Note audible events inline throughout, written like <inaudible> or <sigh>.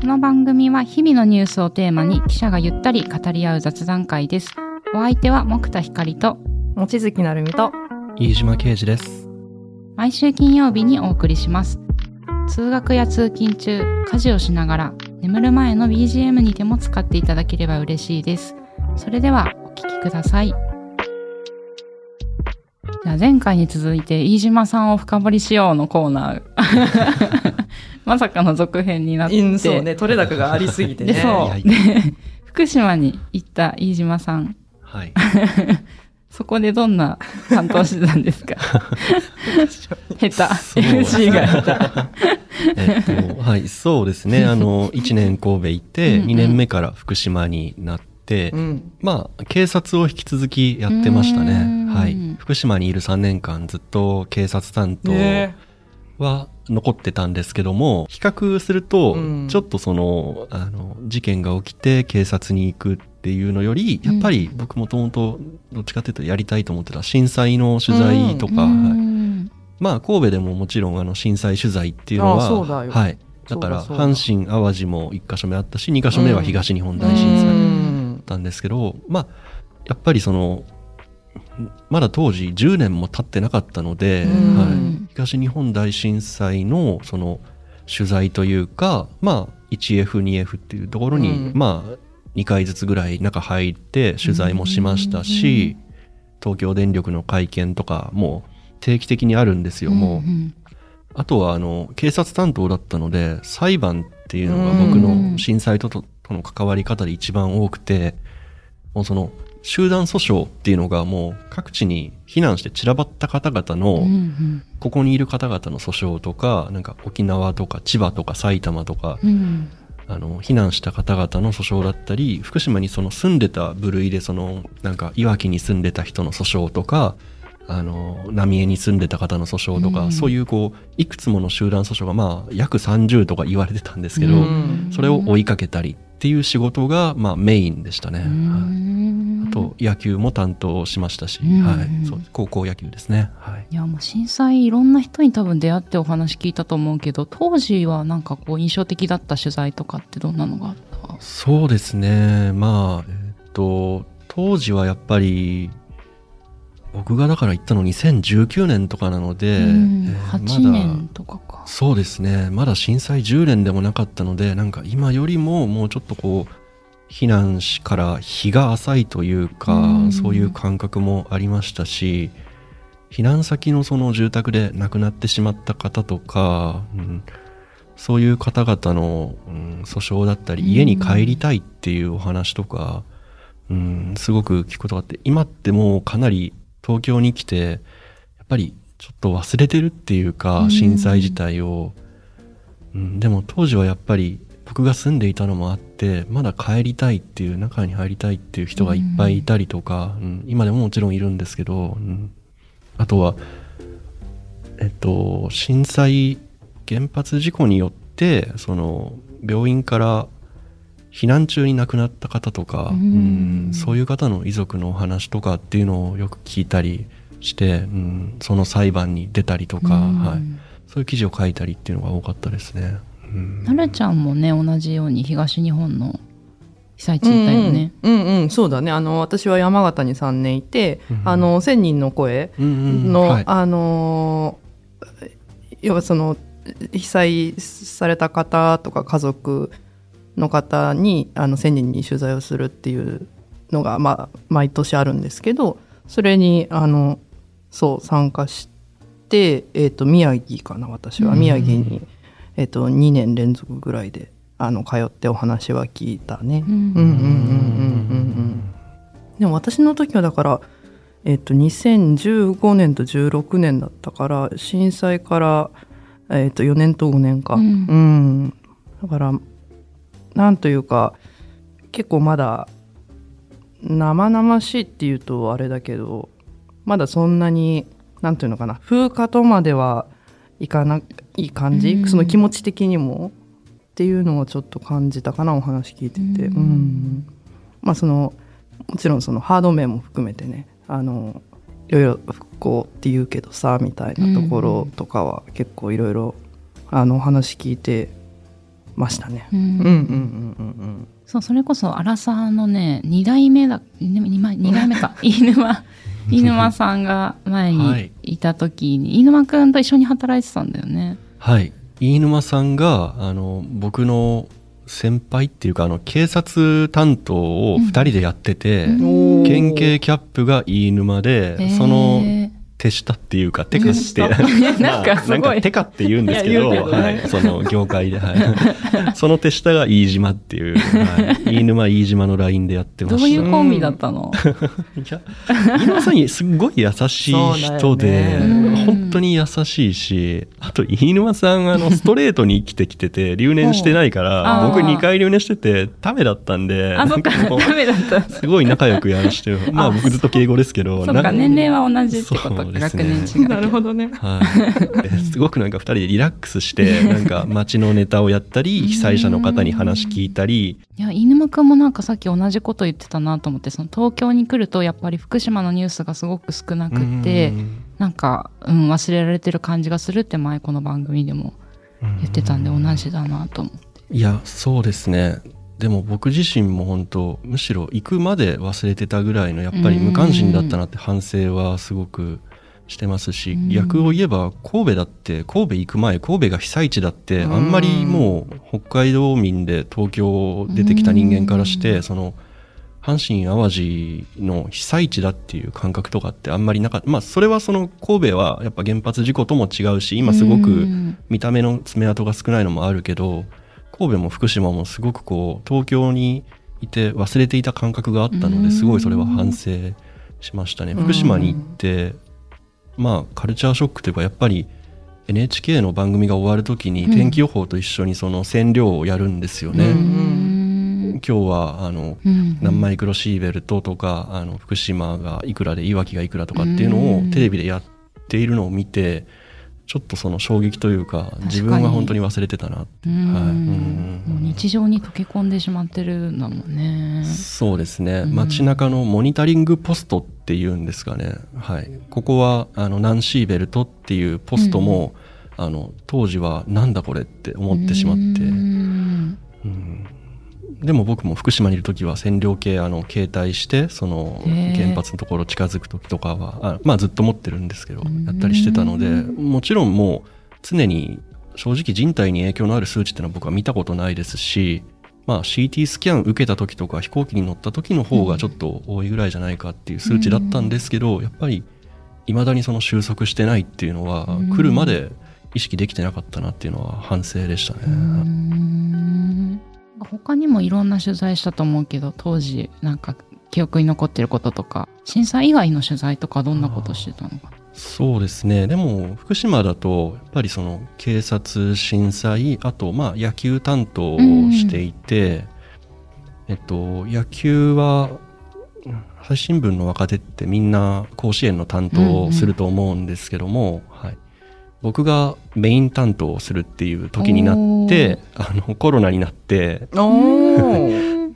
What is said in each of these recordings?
この番組は日々のニュースをテーマに記者がゆったり語り合う雑談会です。お相手は木田光と望月成美と飯島啓二です。毎週金曜日にお送りします。通学や通勤中、家事をしながら眠る前の BGM にても使っていただければ嬉しいです。それではお聞きください。じゃあ前回に続いて飯島さんを深掘りしようのコーナー。まさかの続編になって。うんそうね取れ高がありすぎてねで、そ。はいうで、福島に行った飯島さん。はい。<laughs> そこでどんな担当してたんですか？<laughs> 下手。MC が下えっと、はい、そうですね。あの、1年神戸行って、うんうん2年目から福島になって、うんまあ、警察を引き続きやってましたね。んはい。福島にいる3年間ずっと警察担当ねは残ってたんですけども、比較するとうん、ちょっとその、あの、事件が起きて警察に行くっていうのより、やっぱり僕もともとどっちかっていうとやりたいと思ってた震災の取材とか、うはい。ん。まあ神戸でももちろんあの震災取材っていうのははい。だから阪神・淡路も1箇所目あったし2箇所目は東日本大震う災だんったんですけどまあやっぱりそのまだ当時10年も経ってなかったので、うん。はい、東日本大震災のその取材というかまあ 1F2F っていうところに、うん。まあ2回ずつぐらい中入って取材もしましたし、東京電力の会見とかも定期的にあるんですよ、もう。ん。あとはあの警察担当だったので裁判っていうのが僕の震災とととの関わり方で一番多くてもうその集団訴訟っていうのがもう各地に避難して散らばった方々のんここにいる方々の訴訟とかなんか沖縄とか千葉とか埼玉とかうんあの避難した方々の訴訟だったり福島にその住んでた部類でそのなんかいわきに住んでた人の訴訟とかあの浪江に住んでた方の訴訟とか、うんそういうこういくつもの集団訴訟がまあ約30とか言われてたんですけど、うん。それを追いかけたりっていう仕事がまあメインでしたね。うはい野球も担当しましたし、うん。はい、そう高校野球ですね。はい。いやもう震災いろんな人に多分出会ってお話聞いたと思うけど当時はなんかこう印象的だった取材とかってどんなのがあった？そうですね。まあえっと当時はやっぱり僕がだから行ったの2019年とかなので、うん。えー8年とかか。そうですね。まだ震災10年でもなかったのでなんか今よりももうちょっとこう避難しから日が浅いというか、うん。そういう感覚もありましたし避難先のその住宅で亡くなってしまった方とか、うんそういう方々の、うん訴訟だったりうん。家に帰りたいっていうお話とか、うん、すごく聞くことがあって今ってもうかなり東京に来てやっぱりちょっと忘れてるっていうか、うん。震災自体を、うん、でも当時はやっぱり僕が住んでいたのもあってまだ帰りたいっていう中に入りたいっていう人がいっぱいいたりとか、うん。今でももちろんいるんですけど、うん。あとはえっと震災原発事故によってその病院から避難中に亡くなった方とか、うん。うん。そういう方の遺族のお話とかっていうのをよく聞いたりして、うん、その裁判に出たりとか、うん。はい、そういう記事を書いたりっていうのが多かったですね。うん。なるちゃんもね同じように東日本の被災地いたよね。うんうん、うんうん。そうだね。あの私は山形に3年いて、うんあの千人の声の、はい。あのー要はその被災された方とか家族の方にあの1000人に取材をするっていうのが、まあ、毎年あるんですけどそれにあのそう参加して、えー、と宮城かな私は。うん。宮城に、えー、と2年連続ぐらいであの通ってお話は聞いたね。うん。うんうんうんうんうんうん。でも私の時はだから、えっと2015年と16年だったから震災から、えっと4年と5年か、うん。うん。だからなんというか結構まだ生々しいっていうとあれだけどまだそんなになんていうのかな風化とまではいかない感じ、うん。その気持ち的にもっていうのをちょっと感じたかなお話聞いてて、うん。うん。まあそのもちろんそのハード面も含めてねあのいろいろ復興って言うけどさみたいなところとかは結構いろいろあのお話聞いてましたね。うん。うんうんうんうんそうそれこそ荒沢のね2代目だ 2, 代目か。<laughs> 飯沼 <laughs> 飯沼さんが前はい。にいた時に、飯沼くんと一緒に働いてたんだよね。はい。飯沼さんがあの僕の先輩っていうかあの警察担当を2人でやってて、うん。県警キャップが飯沼で、その手下っていうか手下って。<laughs> なん。かすごいまあなんか手下って言うんですけどはい、その業界で、はい、<laughs> その手下が飯島っていう、はい、飯沼飯島のラインでやってましたどういうコンビだったの、いや飯沼さんすっごい優しい人で、ね。本当に優しいしあと飯沼さんあのストレートに生きてきてて留年してないかあらー。僕2回留年しててためだったんであそっかダメだった。すごい仲良くやらしてまあ僕ずっと敬語ですけどそっなか年齢は同じってことか、そうです学ねなるほどね。はい、ですごくなんか2人でリラックスして <laughs> なんか街のネタをやったり被災者の方に話聞いたり。いや飯沼くんもなんかさっき同じこと言ってたなと思ってその東京に来るとやっぱり福島のニュースがすごく少なくってうん。なんか、うん、忘れられてる感じがするって前この番組でも言ってたんで同じだなと思って。いやそうですね。でも僕自身も本当むしろ行くまで忘れてたぐらいのやっぱり無関心だったなって反省はすごくしてますし、うん。逆を言えば神戸だって神戸行く前神戸が被災地だってあんまりもう北海道民で東京出てきた人間からして、うん。その阪神・淡路の被災地だっていう感覚とかってあんまりなかった。まあそれはその神戸はやっぱ原発事故とも違うし今すごうくん。見た目の爪痕が少ないのもあるけど神戸も福島もすごくこう東京にいて忘れていた感覚があったのうん。ですごいそれは反省しましたね。うん。福島に行ってまあカルチャーショックというかやっぱり NHK の番組が終わる時にうん。天気予報と一緒にその線量をやるんですよね、うん。今日はあのうん。何マイクロシーベルトとかあの福島がいくらでいわきがいくらとかっていうのをうん。テレビでやっているのを見てちょっとその衝撃というか自分は本当に忘れてたなって。うん。はい。うん。もう日常に溶け込んでしまってるんだもんね。そうですね。うん。街中のモニタリングポストっていうんですかね、はい、ここはあのナンシーベルトっていうポストも、あの当時はなんだこれって思ってしまって、うん。うんでも僕も福島にいる時は線量計あの携帯してその原発のところ近づく時とかはあまあずっと持ってるんですけどうん。やったりしてたのでもちろんもう常に正直人体に影響のある数値っていうのは僕は見たことないですし、まあ、CT スキャン受けた時とか飛行機に乗った時の方がちょっと多いぐらいじゃないかっていう数値だったんですけどやっぱり未だにその収束してないっていうのはうん。来るまで意識できてなかったなっていうのは反省でしたね。うん他にもいろんな取材したと思うけど当時なんか記憶に残ってることとか震災以外の取材とかどんなことしてたのか。そうですね。でも福島だとやっぱりその警察震災あとまあ野球担当をしていて、えっと野球は朝日新聞の若手ってみんな甲子園の担当をすると思うんですけども、はい、僕がメイン担当をするっていう時になってあのコロナになって。<laughs>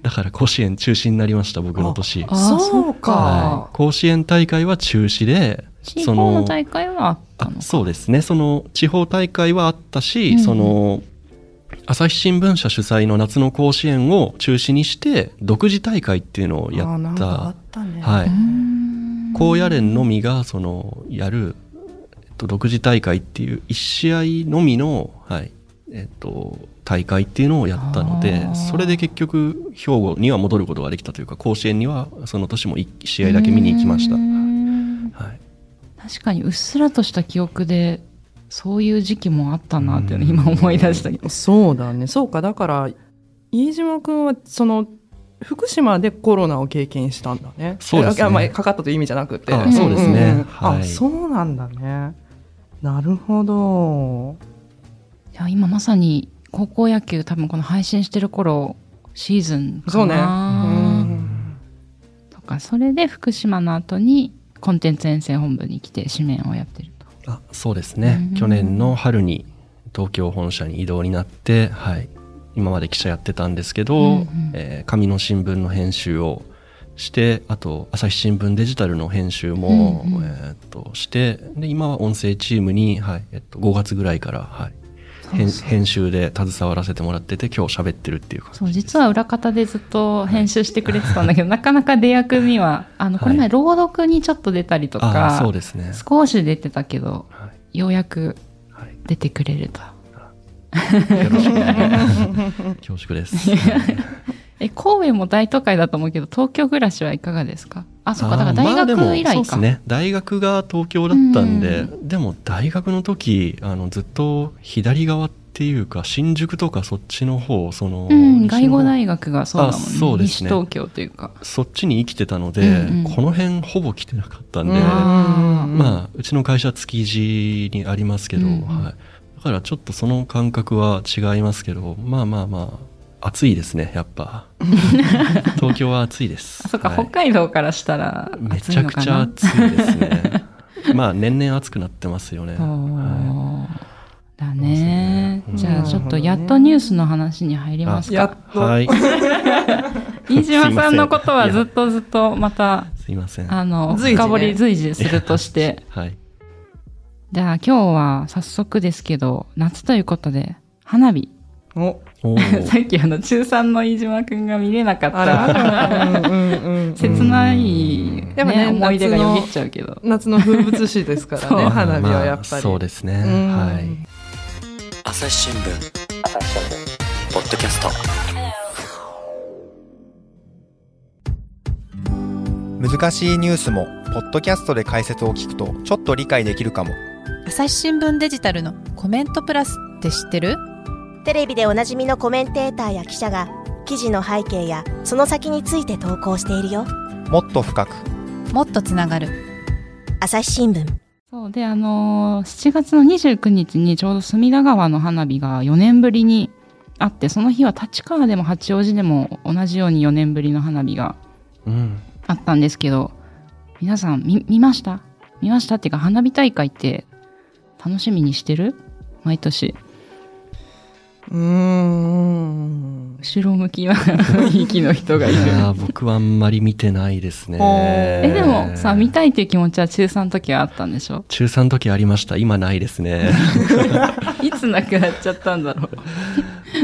だから甲子園中止になりました僕の年。そうか。はい、甲子園大会は中止で地方の大会はあったのか。あそうですね。その地方大会はあったし、うん。その朝日新聞社主催の夏の甲子園を中止にして独自大会っていうのをやあーなんっかあたったね。はい。うん。高野連のみがそのやる、と、独自大会っていう1試合のみの、はいえっと、大会っていうのをやったのでそれで結局兵庫には戻ることができたというか甲子園にはその年も1試合だけ見に行きました。うん。はい。確かにうっすらとした記憶でそういう時期もあったなっていうのを今思い出したけど。そうだね。そうか。だから飯島君はその福島でコロナを経験したんだね。そうですね。あまあかかったという意味じゃなくて。あそうですね。んんうん。はい。あそうなんだねなるほど。いや今まさに高校野球多分この配信してる頃シーズンかそうね。な、うん。とかそれで福島の後にコンテンツ遠征本部に来て紙面をやってると。あそうですね、うん。去年の春に東京本社に異動になって、はい、今まで記者やってたんですけど、うんうん。えー紙の新聞の編集をしてあと朝日新聞デジタルの編集も、うんうん。えーっとしてで今は音声チームに、はいえっと、5月ぐらいから、はい、編集で携わらせてもらってて今日喋ってるっていう感じそう実は裏方でずっと編集してくれてたんだけど、なかなか出役にはあのこれ前はい朗読にちょっと出たりとあか、あそうですね。少し出てたけどはい。ようやくはい。出てくれると。よろしく恐縮です <laughs> え神戸も大都会だと思うけど東京暮らしはいかがですか？あそうかだから大学以来か、そうですね。大学が東京だったんで、うでも大学の時あのずっと左側っていうか新宿とかそっちの方その、うん、外語方大学がそうだもんね。あそうですね。西東京というか。そっちに生きてたので、うんうん。この辺ほぼ来てなかったんで、うんまあうちの会社築地にありますけど、うんうん。はい、だからちょっとその感覚は違いますけどまあまあまあ暑いですねやっぱ。<laughs> 東京は暑いです。あそっか、はい。北海道からしたらめ暑いちゃくちゃ暑いですね。まあ年々暑くなってますよね、おはーだね。そうじゃあちょっとやっとニュースの話に入りますか。やっと、い、はい、<laughs> 飯島さんのことはずっとずっとまたすいません。あの随時ね。深掘り随時するとして。<laughs> はい。じゃあ今日は早速ですけど夏ということで花火。お <laughs> さっきあの中3の飯島くんが見れなかっあた切ない、やっぱねね、思い出がよぎっちゃうけど。夏の風物詩ですからね花火はやっまあぱり、そうですね。うん。はい。朝日新聞。ポッドキャスト。難しいニュースもポッドキャストで解説を聞くとちょっと理解できるかも。朝日新聞デジタルのコメントプラスって知ってる？テレビでおなじみのコメンテーターや記者が記事の背景やその先について投稿しているよ。もっと深く。もっとつながる。朝日新聞。そうであのー7月の29日にちょうど隅田川の花火が4年ぶりにあってその日は立川でも八王子でも同じように4年ぶりの花火がうん。あったんですけど皆さん見見ました？見ましたっていうか花火大会って楽しみにしてる？毎年うーん。後ろ向きな雰囲気の人がいる。いやー僕はあんまり見てないですね。ええでもさ見たいっていう気持ちは中3の時はあったんでしょ？中3の時ありました。今ないですね。<laughs> いつなくなっちゃったんだろう。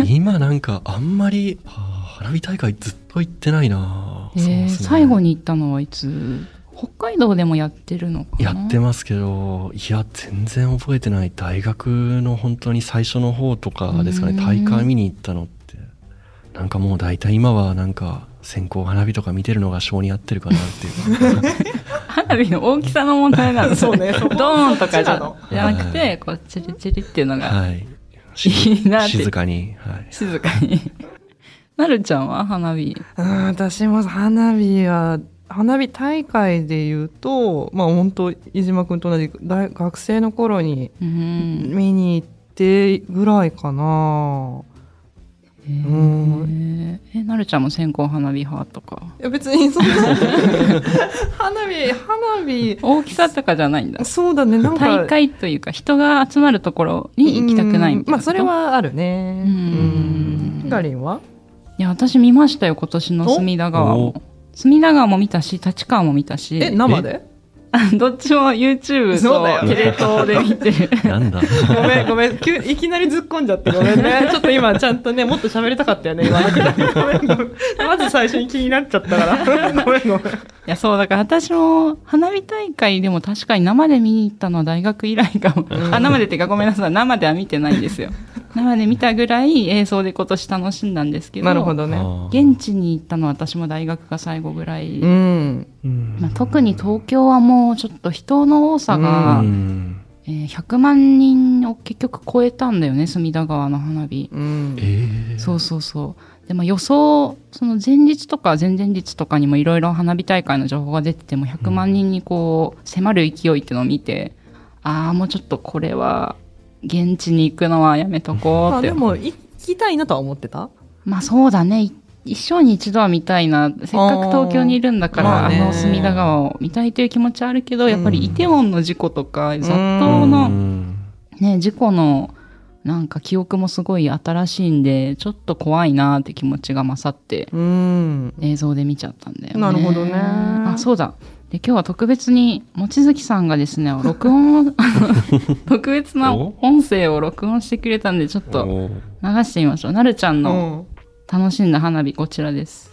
今なんかあんまり花火大会ずっと行ってないなね。最後に行ったのはいつ？北海道でもやってるのかな？やってますけどいや全然覚えてない。大学の本当に最初の方とかですかね。うん。大会見に行ったのって。なんかもう大体今はなんか線香花火とか見てるのが性に合ってるかなっていう。か <laughs> 花火の大きさの問題なんだ <laughs> そうねドーンとかじゃじゃなくてこうチリチリっていうのが。はい。いいなって。静かに、はい、静かに。<laughs> なるちゃんは花火？うん私も花火は花火大会で言うとまあ本当飯島君と同じ大学生の頃にうん。見に行ってぐらいかな、へー。えなるちゃんも線香花火派とか？いや別にそんな花火花火。大きさとかじゃないんだ。そうだねなんか。大会というか人が集まるところに行きたくないみたいなうんまあそれはあるね。うん。うん。ひかりんは？いや私見ましたよ今年の隅田川おも隅田川も見たし立川も見たし。え生で？<laughs> どっちも YouTube とテレ東で見て。る <laughs> なんだ。ごめんごめん。急いきなり突っ込んじゃってごめんね。<laughs> ちょっと今ちゃんとねもっと喋りたかったよね今。だけどごめんごめん。まず最初に気になっちゃったから。ごめんごめん。いやそうだから私も花火大会でも確かに生で見に行ったのは大学以来かも、あ生でっていうかごめんなさい。生では見てないんですよ生で見たぐらい映像で今年楽しんだんですけどなるほどね。現地に行ったのは私も大学が最後ぐらい、うん。うん。まあ、特に東京はもうちょっと人の多さが、うん。えー100万人を結局超えたんだよね隅田川の花火、うん。えー。そうそうそう。でも予想その前日とか前々日とかにもいろいろ花火大会の情報が出てても100万人にこう迫る勢いっていうのを見て、ああもうちょっとこれは現地に行くのはやめとこうって。あでも行きたいなとは思ってた？まあそうだね。い一生に一度は見たいな。せっかく東京にいるんだからあ,、まあね。の隅田川を見たいという気持ちはあるけどやっぱりイテウォンの事故とか雑踏うの、ん。ね、事故のなんか記憶もすごい新しいんでちょっと怖いなって気持ちが勝ってうん。映像で見ちゃったんだよね。なるほどね。あそうだで今日は特別に望月さんがですね <laughs> 録音を <laughs> 特別な音声を録音してくれたんでちょっと流してみましょう。なるちゃんうのん。楽しんだ花火こちらです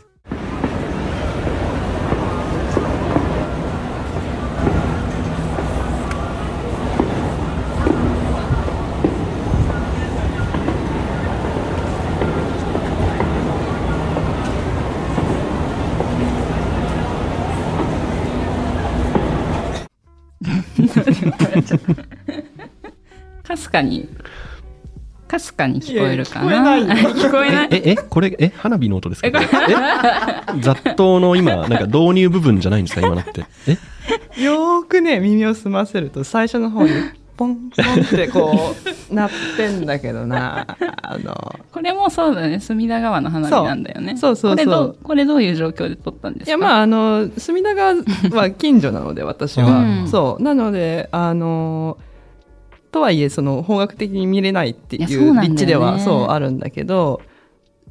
かすかにかすかに聞こえるかな？聞こえないよ。<laughs> 聞こえない。え、え、これ、え、花火の音ですか？え？雑踏の今、なんか導入部分じゃないんですか？今のって。え？<laughs> よーくね耳を澄ませると最初の方にポンポンってこう <laughs> なってんだけどな。あのこれもそうだね。隅田川の花火なんだよね。そう。そうそうこれどう、これどういう状況で撮ったんですか？いやまああの隅田川は近所なので私は、うん。そう。なのであのとはいえその方角的に見れないっていう立地ではそうあるんだけど。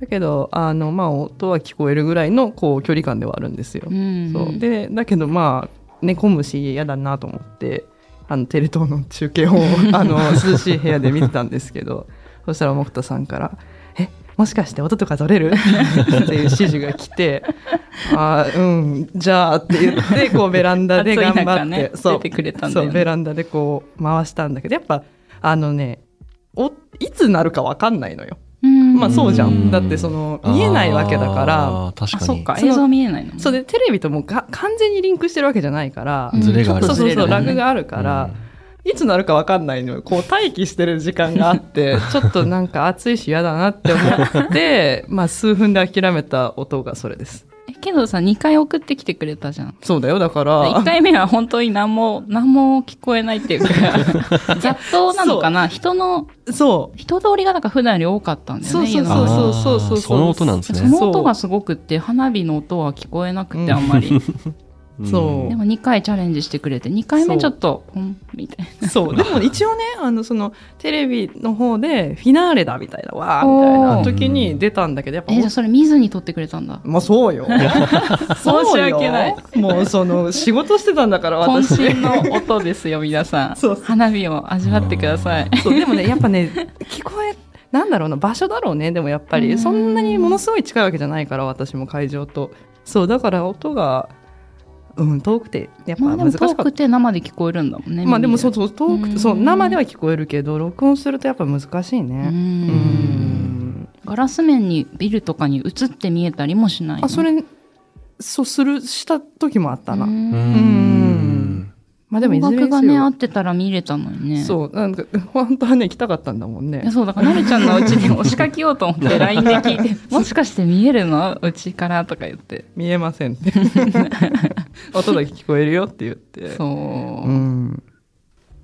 だけどあのまあ音は聞こえるぐらいのこう距離感ではあるんですよ、うん。そう。でだけどまあ寝込むし嫌だなと思ってあのテレ東の中継をあの涼しい部屋で見てたんですけど <laughs> そしたら木田さんから「えもしかして音とか取れる?」っていう指示が来て「<laughs> あーうんじゃあ」って言ってこうベランダで頑張って、ねそうねそうベランダでこう回したんだけどやっぱあのねおいつなるかわかんないのよ。うん、まあそうじゃうんん。だってその見えないわけだから。確あ、かに。そっか。映像見えないのね。そうでテレビともが完全にリンクしてるわけじゃないから、うんズレがあるそうそうそう、ラグがあるから、いつなるか分かんないのよ。こう待機してる時間があって、<laughs> ちょっとなんか暑いし嫌だなって思って、まあ数分で諦めた音がそれです。えけどさ、2回送ってきてくれたじゃん。そうだよ、だから。1回目は本当に何も、<laughs> 何も聞こえないっていうか、<laughs> 雑踏なのかな？人の、そう。人通りがなんか普段より多かったんだよね。そうそうそうそうそうそうその音なんですねその音がすごくって、花火の音は聞こえなくて、あんまり。う <laughs> んそうでも2回チャレンジしてくれて、2回目ちょっと、ポン、みたいな。そう。<laughs> でも一応ね、あの、その、テレビの方で、フィナーレだみたいな、わーみたいな時に出たんだけど、やっぱ、え、じゃあそれ見ずに撮ってくれたんだ。まあそうよ。そ <laughs> う申しよ訳ない。もうその、仕事してたんだから、私。渾身の音ですよ、皆さん。<laughs> そう花火を味わってください。そうでもねやっぱね聞こえなんだろうな場所だろうねでもやっぱうんりそんなにものすごい近いわけじゃないから私も会場とそうだから音がうん遠くてやっぱまあでも難しかった、遠くて生で聞こえるんだもんね。まあでもそうう。そう遠くうん。てそう生では聞こえるけど録音するとやっぱ難しいうね。うん。ん。ガラス面にビルとかに映って見えたりもしないの？あそれそうするした時もあったな、ううん。んまあでもがね、合よってたら見れたのにね。そうなんか本当はね来たかったんだもんね。そうだから、なるちゃんのうちに押しかけようと思って <laughs> LINE で聞いて、もしかして見えるの？うちからとか言って。見えませんって。<laughs> 音だけ聞こえるよって言って。そう。うん。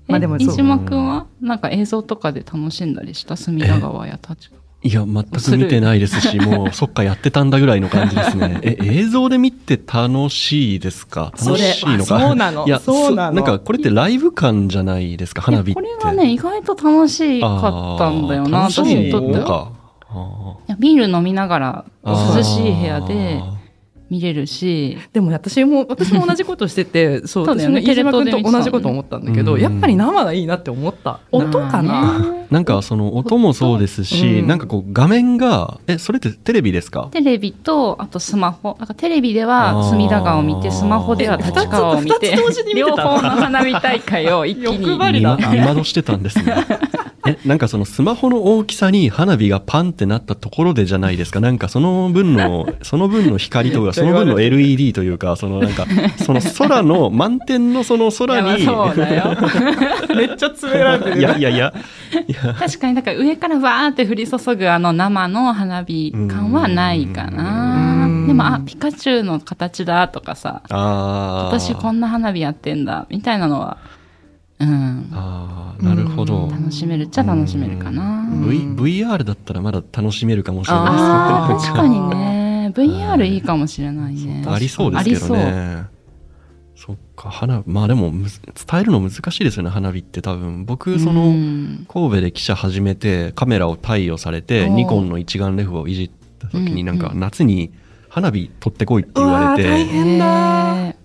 えまあでも飯島くんは？なんか映像とかで楽しんだりした？隅田川や立川。いや、全く見てないですし、もう、そっか、やってたんだぐらいの感じですね。<laughs> え、映像で見て楽しいですか？楽しいのか？そうなの。いや、そうなの。なんか、これってライブ感じゃないですか、花火これはね、意外と楽しかったんだよな、私にとっては。ビール飲みながら、ー涼しい部屋で見れるし、でも私も、私も同じことしてて、<laughs> そう、そうだよね。私も飯島君と同じこと思ったんだけど、うん。やっぱり生がいいなって思った。音かな？なんか、その、音もそうですし、うん。なんかこう、画面が、え、それってテレビですか？テレビと、あとスマホ。なんかテレビでは隅田川を見て、スマホでは立川を見て両た方の花火大会を一気に。<laughs> 欲張りだ。見してたんですね。え、なんかそのスマホの大きさに花火がパンってなったところでじゃないですか？なんかその分の、<laughs> その分の光とか、その分の LED というか、そのなんか、その空の、満天のその空に。<laughs> めっちゃ詰められてる。いやいやいや、確かに、だから上からわーって降り注ぐあの生の花火感はないかなうん。でも、あ、ピカチュウの形だとかさ、あー私こんな花火やってんだ、みたいなのは、うん、あーなるほど。楽しめるっちゃ楽しめるかな。V、VR だったらまだ楽しめるかもしれない。ああ、です確かにね。VR い。いかもしれないね。ありそうですけどね。そっか、花、まあでも伝えるの難しいですよね、花火って多分。僕、その、うん。神戸で記者始めてカメラを貸与されてニコンの一眼レフをいじった時にうんなんかうん。夏に花火撮ってこいって言われうわー大て変だ。へ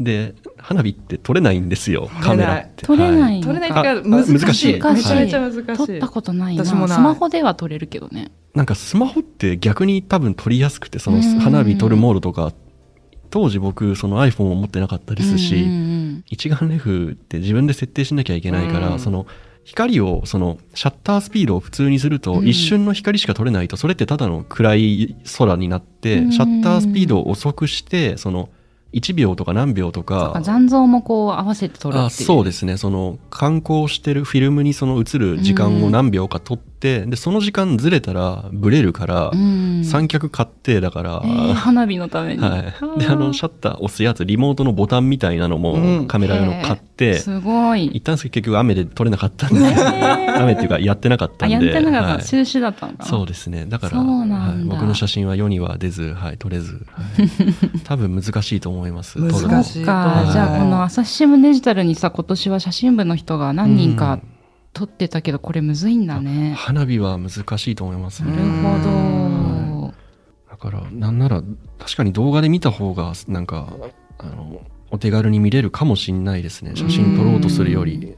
で花火って撮れないんですよカメラって。撮れない。撮れないはっていうか難しい。難しい。めちゃめちゃ難しい、撮ったことないな。私もな。いスマホでは撮れるけどね。なんかスマホって逆に多分撮りやすくてそのうん花火撮るモードとか当時僕その iPhone を持ってなかったですし、一眼レフって自分で設定しなきゃいけないから、うんその光をそのシャッタースピードを普通にすると、うん一瞬の光しか撮れないとそれってただの暗い空になって、うん。シャッタースピードを遅くしてその1秒とか何秒とか。か残像もこう合わせて撮るっていう。あそうですね。その観光してるフィルムにその映る時間を何秒か撮って、でその時間ずれたらブレるから、うん。三脚買ってだから、えー花火のために、はい、であのシャッター押すやつリモートのボタンみたいなのもうん。カメラ用の買って、すごい。行ったんですけど結局雨で撮れなかったんで、雨っていうかやってなかったあんでやってなかった、はい。中止だったのかなそうですね。だからそうなんだ。はい。僕の写真は世には出ず、はい、撮れず、はい。<laughs> 多分難しいと思います撮るの難しいそうか、はい。じゃあこの朝日新聞デジタルにさ今年は写真部の人が何人かうん撮ってたけどこれむずいんだね、花火は難しいと思いますね。なるほど、だからなんなら確かに動画で見た方がなんかあのお手軽に見れるかもしんないですね。写真撮ろうとするより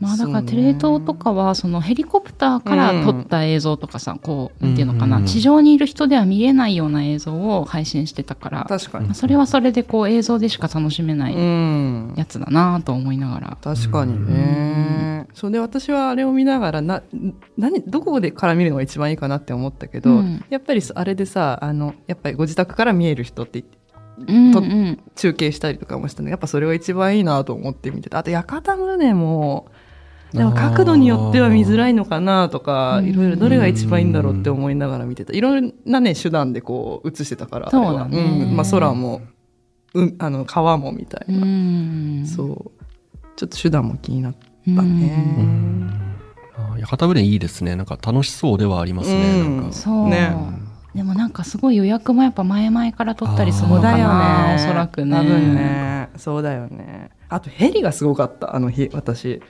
まあだからテレ東とかはそのヘリコプターから撮った映像とかさ、こうなんていうのかな、うん地上にいる人では見えないような映像を配信してたから、確かに。まあそれはそれでこう映像でしか楽しめなういん。やつだなと思いながら、確かにね。それで私はあれを見ながらな何どこでから見るのが一番いいかなって思ったけど、うん。やっぱりあれでさあのやっぱりご自宅から見える人ってうんとうん、中継したりとかもしたのでやっぱそれが一番いいなと思って見てた。あと屋形船もでも角度によっては見づらいのかなとかうんいろいろどれが一番いいんだろうって思いながら見てた。いろんなね手段でこう映してたからそうだね。あれは。ん。まあ、空も、うん、あの川もみたいな、うん。そう。ちょっと手段も気になったうん。ね、あ屋形船いいですね。なんか楽しそうではありますね、うん。なんか。そう、ね。でもなんかすごい予約もやっぱ前々から取ったりするのかそうだよな、ね。おそらくね。多分ね。そうだよねあとヘリがすごかったあの日私。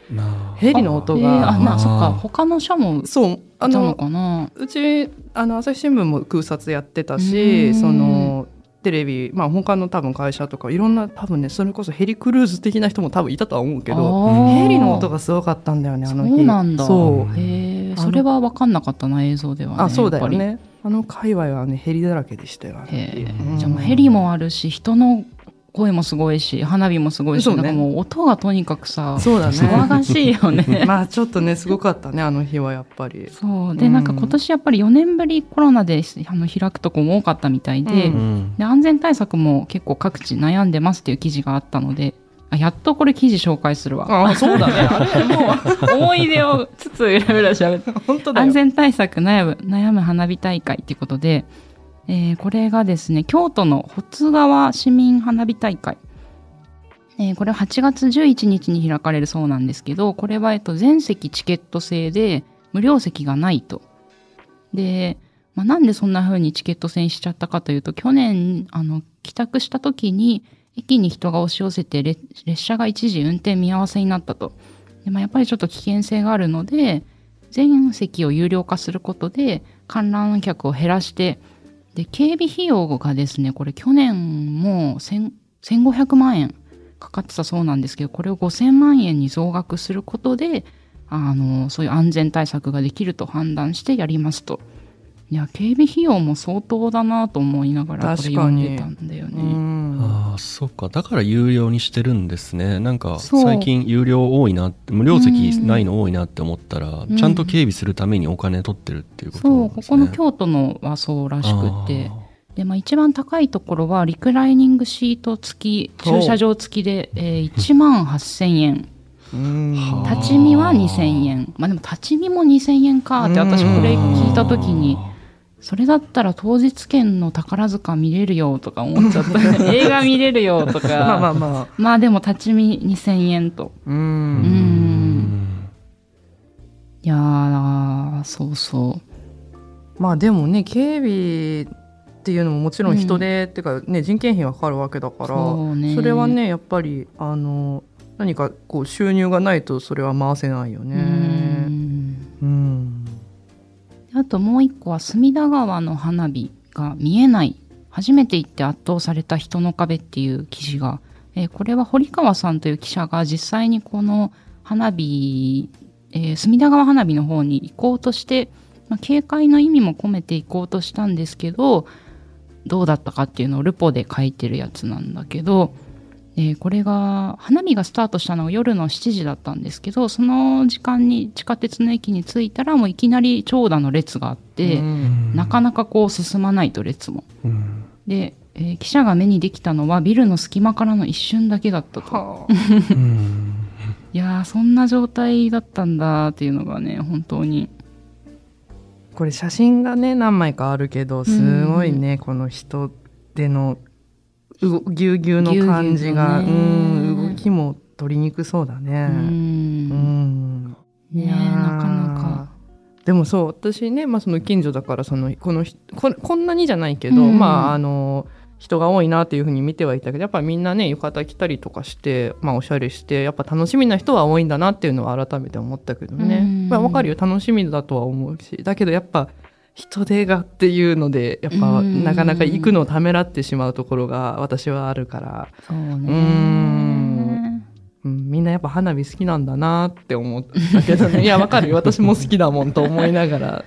ヘリの音えーあそっか。他の社もいそうあたののかな？うちあの朝日新聞も空撮やってたしうん。そのテレビまあ他の多分会社とかいろんな多分ねそれこそヘリクルーズ的な人も多分いたとは思うけどヘリの音がすごかったんだよねあの日。そうなんだ。そう。へそれは分かんなかったな映像ではねあそうだよね。あの界隈はねヘリだらけでしたよあの日。りへえうん。じゃあもうヘリもあるし人の声もすごいし花火もすごいし、そうね。なんかもう音がとにかくさそうだね。騒がしいよね。<laughs> まあちょっとねすごかったねあの日はやっぱり。そう。でうんなん。か今年やっぱり4年ぶりコロナであの開くとこも多かったみたいで,、ううん。で安全対策も結構各地悩んでますっていう記事があったのであやっとこれ記事紹介するわ。あそうだね。あれもう。思い出をつつゆらゆら喋って。<laughs> 本当だよ。安全対策悩む悩む花火大会ということで、えーこれがですね京都の保津川市民花火大会、えーこれは8月11日に開かれるそうなんですけどこれは、全席チケット制で無料席がないと。で、まあ、なんでそんな風にチケット制にしちゃったかというと去年あの帰宅した時に駅に人が押し寄せて列車が一時運転見合わせになったと。でまあ、やっぱりちょっと危険性があるので全席を有料化することで観覧客を減らしてで警備費用がですねこれ去年も1500万円かかってたそうなんですけどこれを5000万円に増額することであのそういう安全対策ができると判断してやりますと。いや警備費用も相当だなと思いながらこれ読んでたんだようね。ん。ああそっか。だから有料にしてるんですね。なんかそう。最近有料多いなって無料席ないの多いなって思ったら、うん。ちゃんと警備するためにお金取ってるっていうことそなんですね。うここの京都のはそうらしくって。で、まあ、一番高いところはリクライニングシート付き駐車場付きで、えー、1万8000円。立ち見は2000円。まあでも立ち見も2000円かって私これ聞いた時にそれだったら当日券の宝塚見れるよとか思っちゃった映画見れるよとか。<laughs> まあまあまあ。まあでも立ち見2000円と。ううん。んいやーそうそう。まあでもね警備っていうのももちろん人手、っていうかね人件費がかかるわけだから。そうね。れはねやっぱりあの何かこう収入がないとそれは回せないようね。ん。うんあともう一個は隅田川の花火が見えない。初めて行って圧倒された人の壁っていう記事がえーこれは堀川さんという記者が実際にこの花火、えー隅田川花火の方に行こうとして、まあ、警戒の意味も込めて行こうとしたんですけどどうだったかっていうのをルポで書いてるやつなんだけど、えーこれが花火がスタートしたのが夜の7時だったんですけどその時間に地下鉄の駅に着いたらもういきなり長蛇の列があって、うん。なかなかこう進まないと列も。うん。で、えー記者が目にできたのはビルの隙間からの一瞬だけだったと。<laughs> いやーそんな状態だったんだっていうのがね本当に。あこれ写真がね何枚かあるけどすごいね、この人手のうぎゅうぎゅうの感じがうん動きも取りにくそうだうね。ん。うん。ねなかなか。でもそう私ね、まあ、その近所だからそのこのひここんなにじゃないけど、うん。まああの人が多いなっていうふうに見てはいたけどやっぱみんなね浴衣着たりとかして、まあ、おしゃれしてやっぱ楽しみな人は多いんだなっていうのは改めて思ったけどね、うん。まあ、わかるよ。楽しみだとは思うし。だけどやっぱ人手がっていうのでやっぱうん。なかなか行くのをためらってしまうところが私はあるから、そうね。ん。うん、みんなやっぱ花火好きなんだなって思ったけどね。<laughs> いやわかるよ。私も好きだもんと思いながら。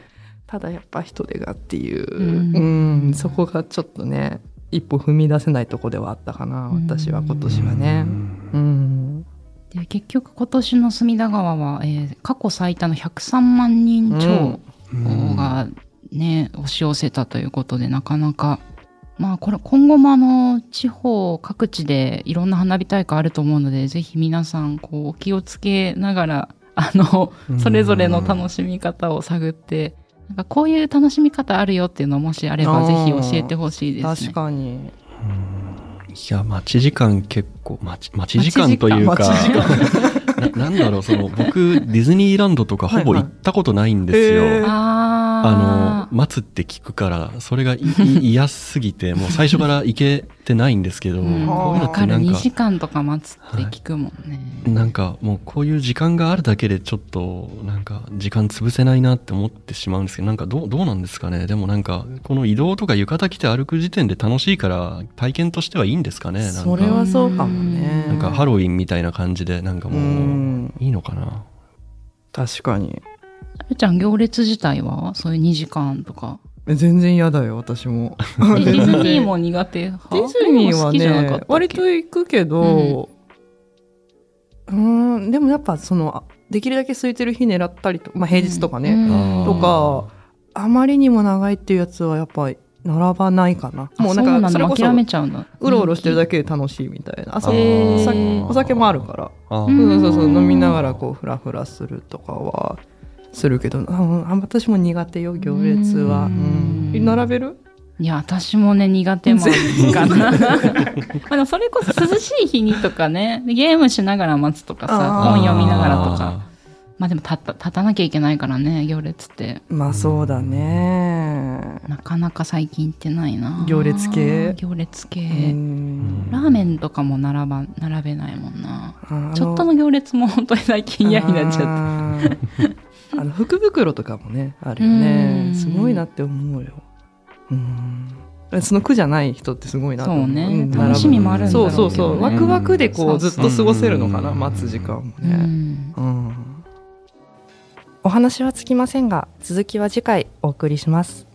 ただやっぱ人手がっていう、うん。うん。そこがちょっとね一歩踏み出せないとこではあったかな私は今年はね。うん。で結局今年の隅田川は、えー過去最多の103万人超うん。がね、押し寄せたということでなかなか。まあこれ今後もあの地方各地でいろんな花火大会あると思うのでぜひ皆さんこうお気をつけながらあのそれぞれの楽しみ方を探ってなんかこういう楽しみ方あるよっていうのもしあればぜひ教えてほしいですね。確。かに。いや待ち時間結構待ち待ち時間というかななんだろうその僕ディズニーランドとかほぼ行ったことないんですよ。はいはいへーああの待つって聞くからそれがいい嫌すぎて <laughs> もう最初から行けてないんですけど、ー、うん、こういうの2ってなんか時間とか待つって聞くもんね。なんかもうこういう時間があるだけでちょっとなんか時間潰せないなって思ってしまうんですけどなんかどうどうなんですかね？でもなんかこの移動とか浴衣着て歩く時点で楽しいから体験としてはいいんですかね？なんかそれはそうかもね。なんかハロウィンみたいな感じでなんかうもうん。いいのかな？確かにるちゃん行列自体はそういう2時間とか。え全然嫌だよ私も。え <laughs> ディズニーも苦手？派ディズニーはね割と行くけどうーんでもやっぱそのあできるだけ空いてる日狙ったりとまあ平日とかね、うん。とかあまりにも長いっていうやつはやっぱり並ばないかな。もうなんかそれこそ諦めちゃうんだ。うろうろしてるだけで楽しいみたいな。あそお酒もあるから。そうそうそう飲みながらこうフラフラするとかはするけどああ私も苦手よ行列は、ううんん、並べる？いや、私もね、苦手もかな。<laughs> まあでもそれこそ涼しい日にとかね、ゲームしながら待つとかさ、本読みながらとか。まあでも立った立たなきゃいけないからね、行列って。まあそうだねなかなか最近行ってないな。行列系？行列系。うんラーメンとかも並ば、並べないもんな。ちょっとの行列も本当に最近嫌になっちゃって。<laughs> あの福袋とかもねあるようん。ねすごいなって思うよ。うん。その苦じゃない人ってすごいなと思そうね。ん。楽しみもあるんだろそううそうけどねそう。ワクワクでこうずっと過ごせるのかなうん。待つ時間もうねん。うん。お話はつきませんが続きは次回お送りします